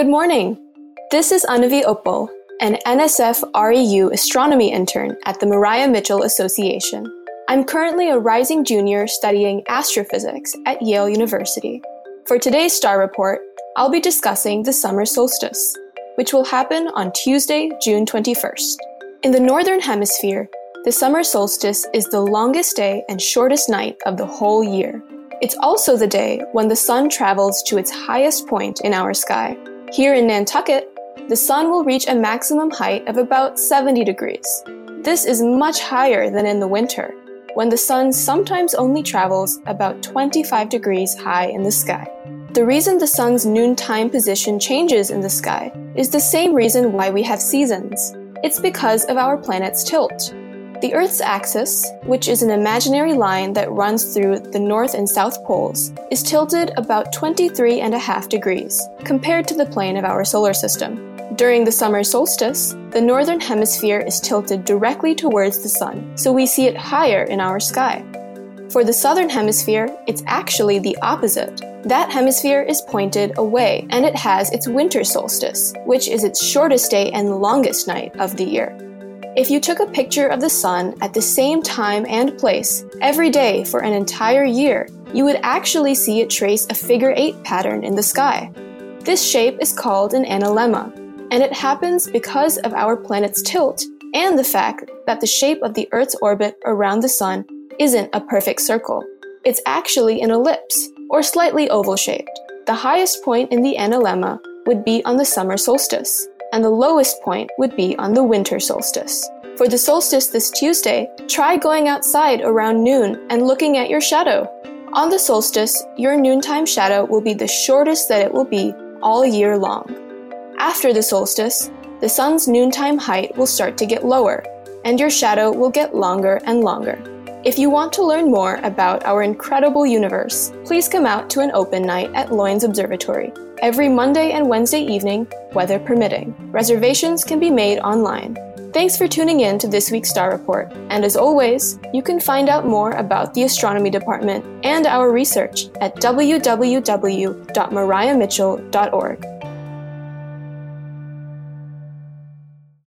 Good morning. This is Anavi Uppal, an NSF REU astronomy intern at the Maria Mitchell Association. I'm currently a rising junior studying astrophysics at Yale University. For today's star report, I'll be discussing the summer solstice, which will happen on Tuesday, June 21st. In the northern hemisphere, the summer solstice is the longest day and shortest night of the whole year. It's also the day when the sun travels to its highest point in our sky. Here in Nantucket, the sun will reach a maximum height of about 70 degrees. This is much higher than in the winter, when the sun sometimes only travels about 25 degrees high in the sky. The reason the sun's noontime position changes in the sky is the same reason why we have seasons. It's because of our planet's tilt. The Earth's axis, which is an imaginary line that runs through the North and South poles, is tilted about 23 and a half degrees compared to the plane of our solar system. During the summer solstice, the northern hemisphere is tilted directly towards the sun, so we see it higher in our sky. For the southern hemisphere, it's actually the opposite. That hemisphere is pointed away, and it has its winter solstice, which is its shortest day and longest night of the year. If you took a picture of the sun at the same time and place every day for an entire year, you would actually see it trace a figure eight pattern in the sky. This shape is called an analemma, and it happens because of our planet's tilt and the fact that the shape of the Earth's orbit around the sun isn't a perfect circle. It's actually an ellipse, or slightly oval shaped. The highest point in the analemma would be on the summer solstice, and the lowest point would be on the winter solstice. For the solstice this Tuesday, try going outside around noon and looking at your shadow. On the solstice, your noontime shadow will be the shortest that it will be all year long. After the solstice, the sun's noontime height will start to get lower, and your shadow will get longer and longer. If you want to learn more about our incredible universe, please come out to an open night at Loines Observatory every Monday and Wednesday evening, weather permitting. Reservations can be made online. Thanks for tuning in to this week's Star Report, and as always, you can find out more about the Astronomy Department and our research at www.mariamitchell.org.